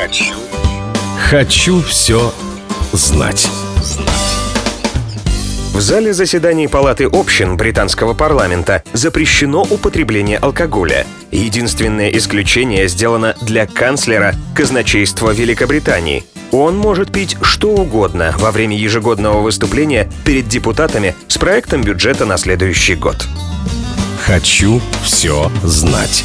Хочу. Хочу все знать. В зале заседаний Палаты общин британского парламента запрещено употребление алкоголя. Единственное исключение сделано для канцлера казначейства Великобритании. Он может пить что угодно во время ежегодного выступления перед депутатами с проектом бюджета на следующий год. Хочу все знать.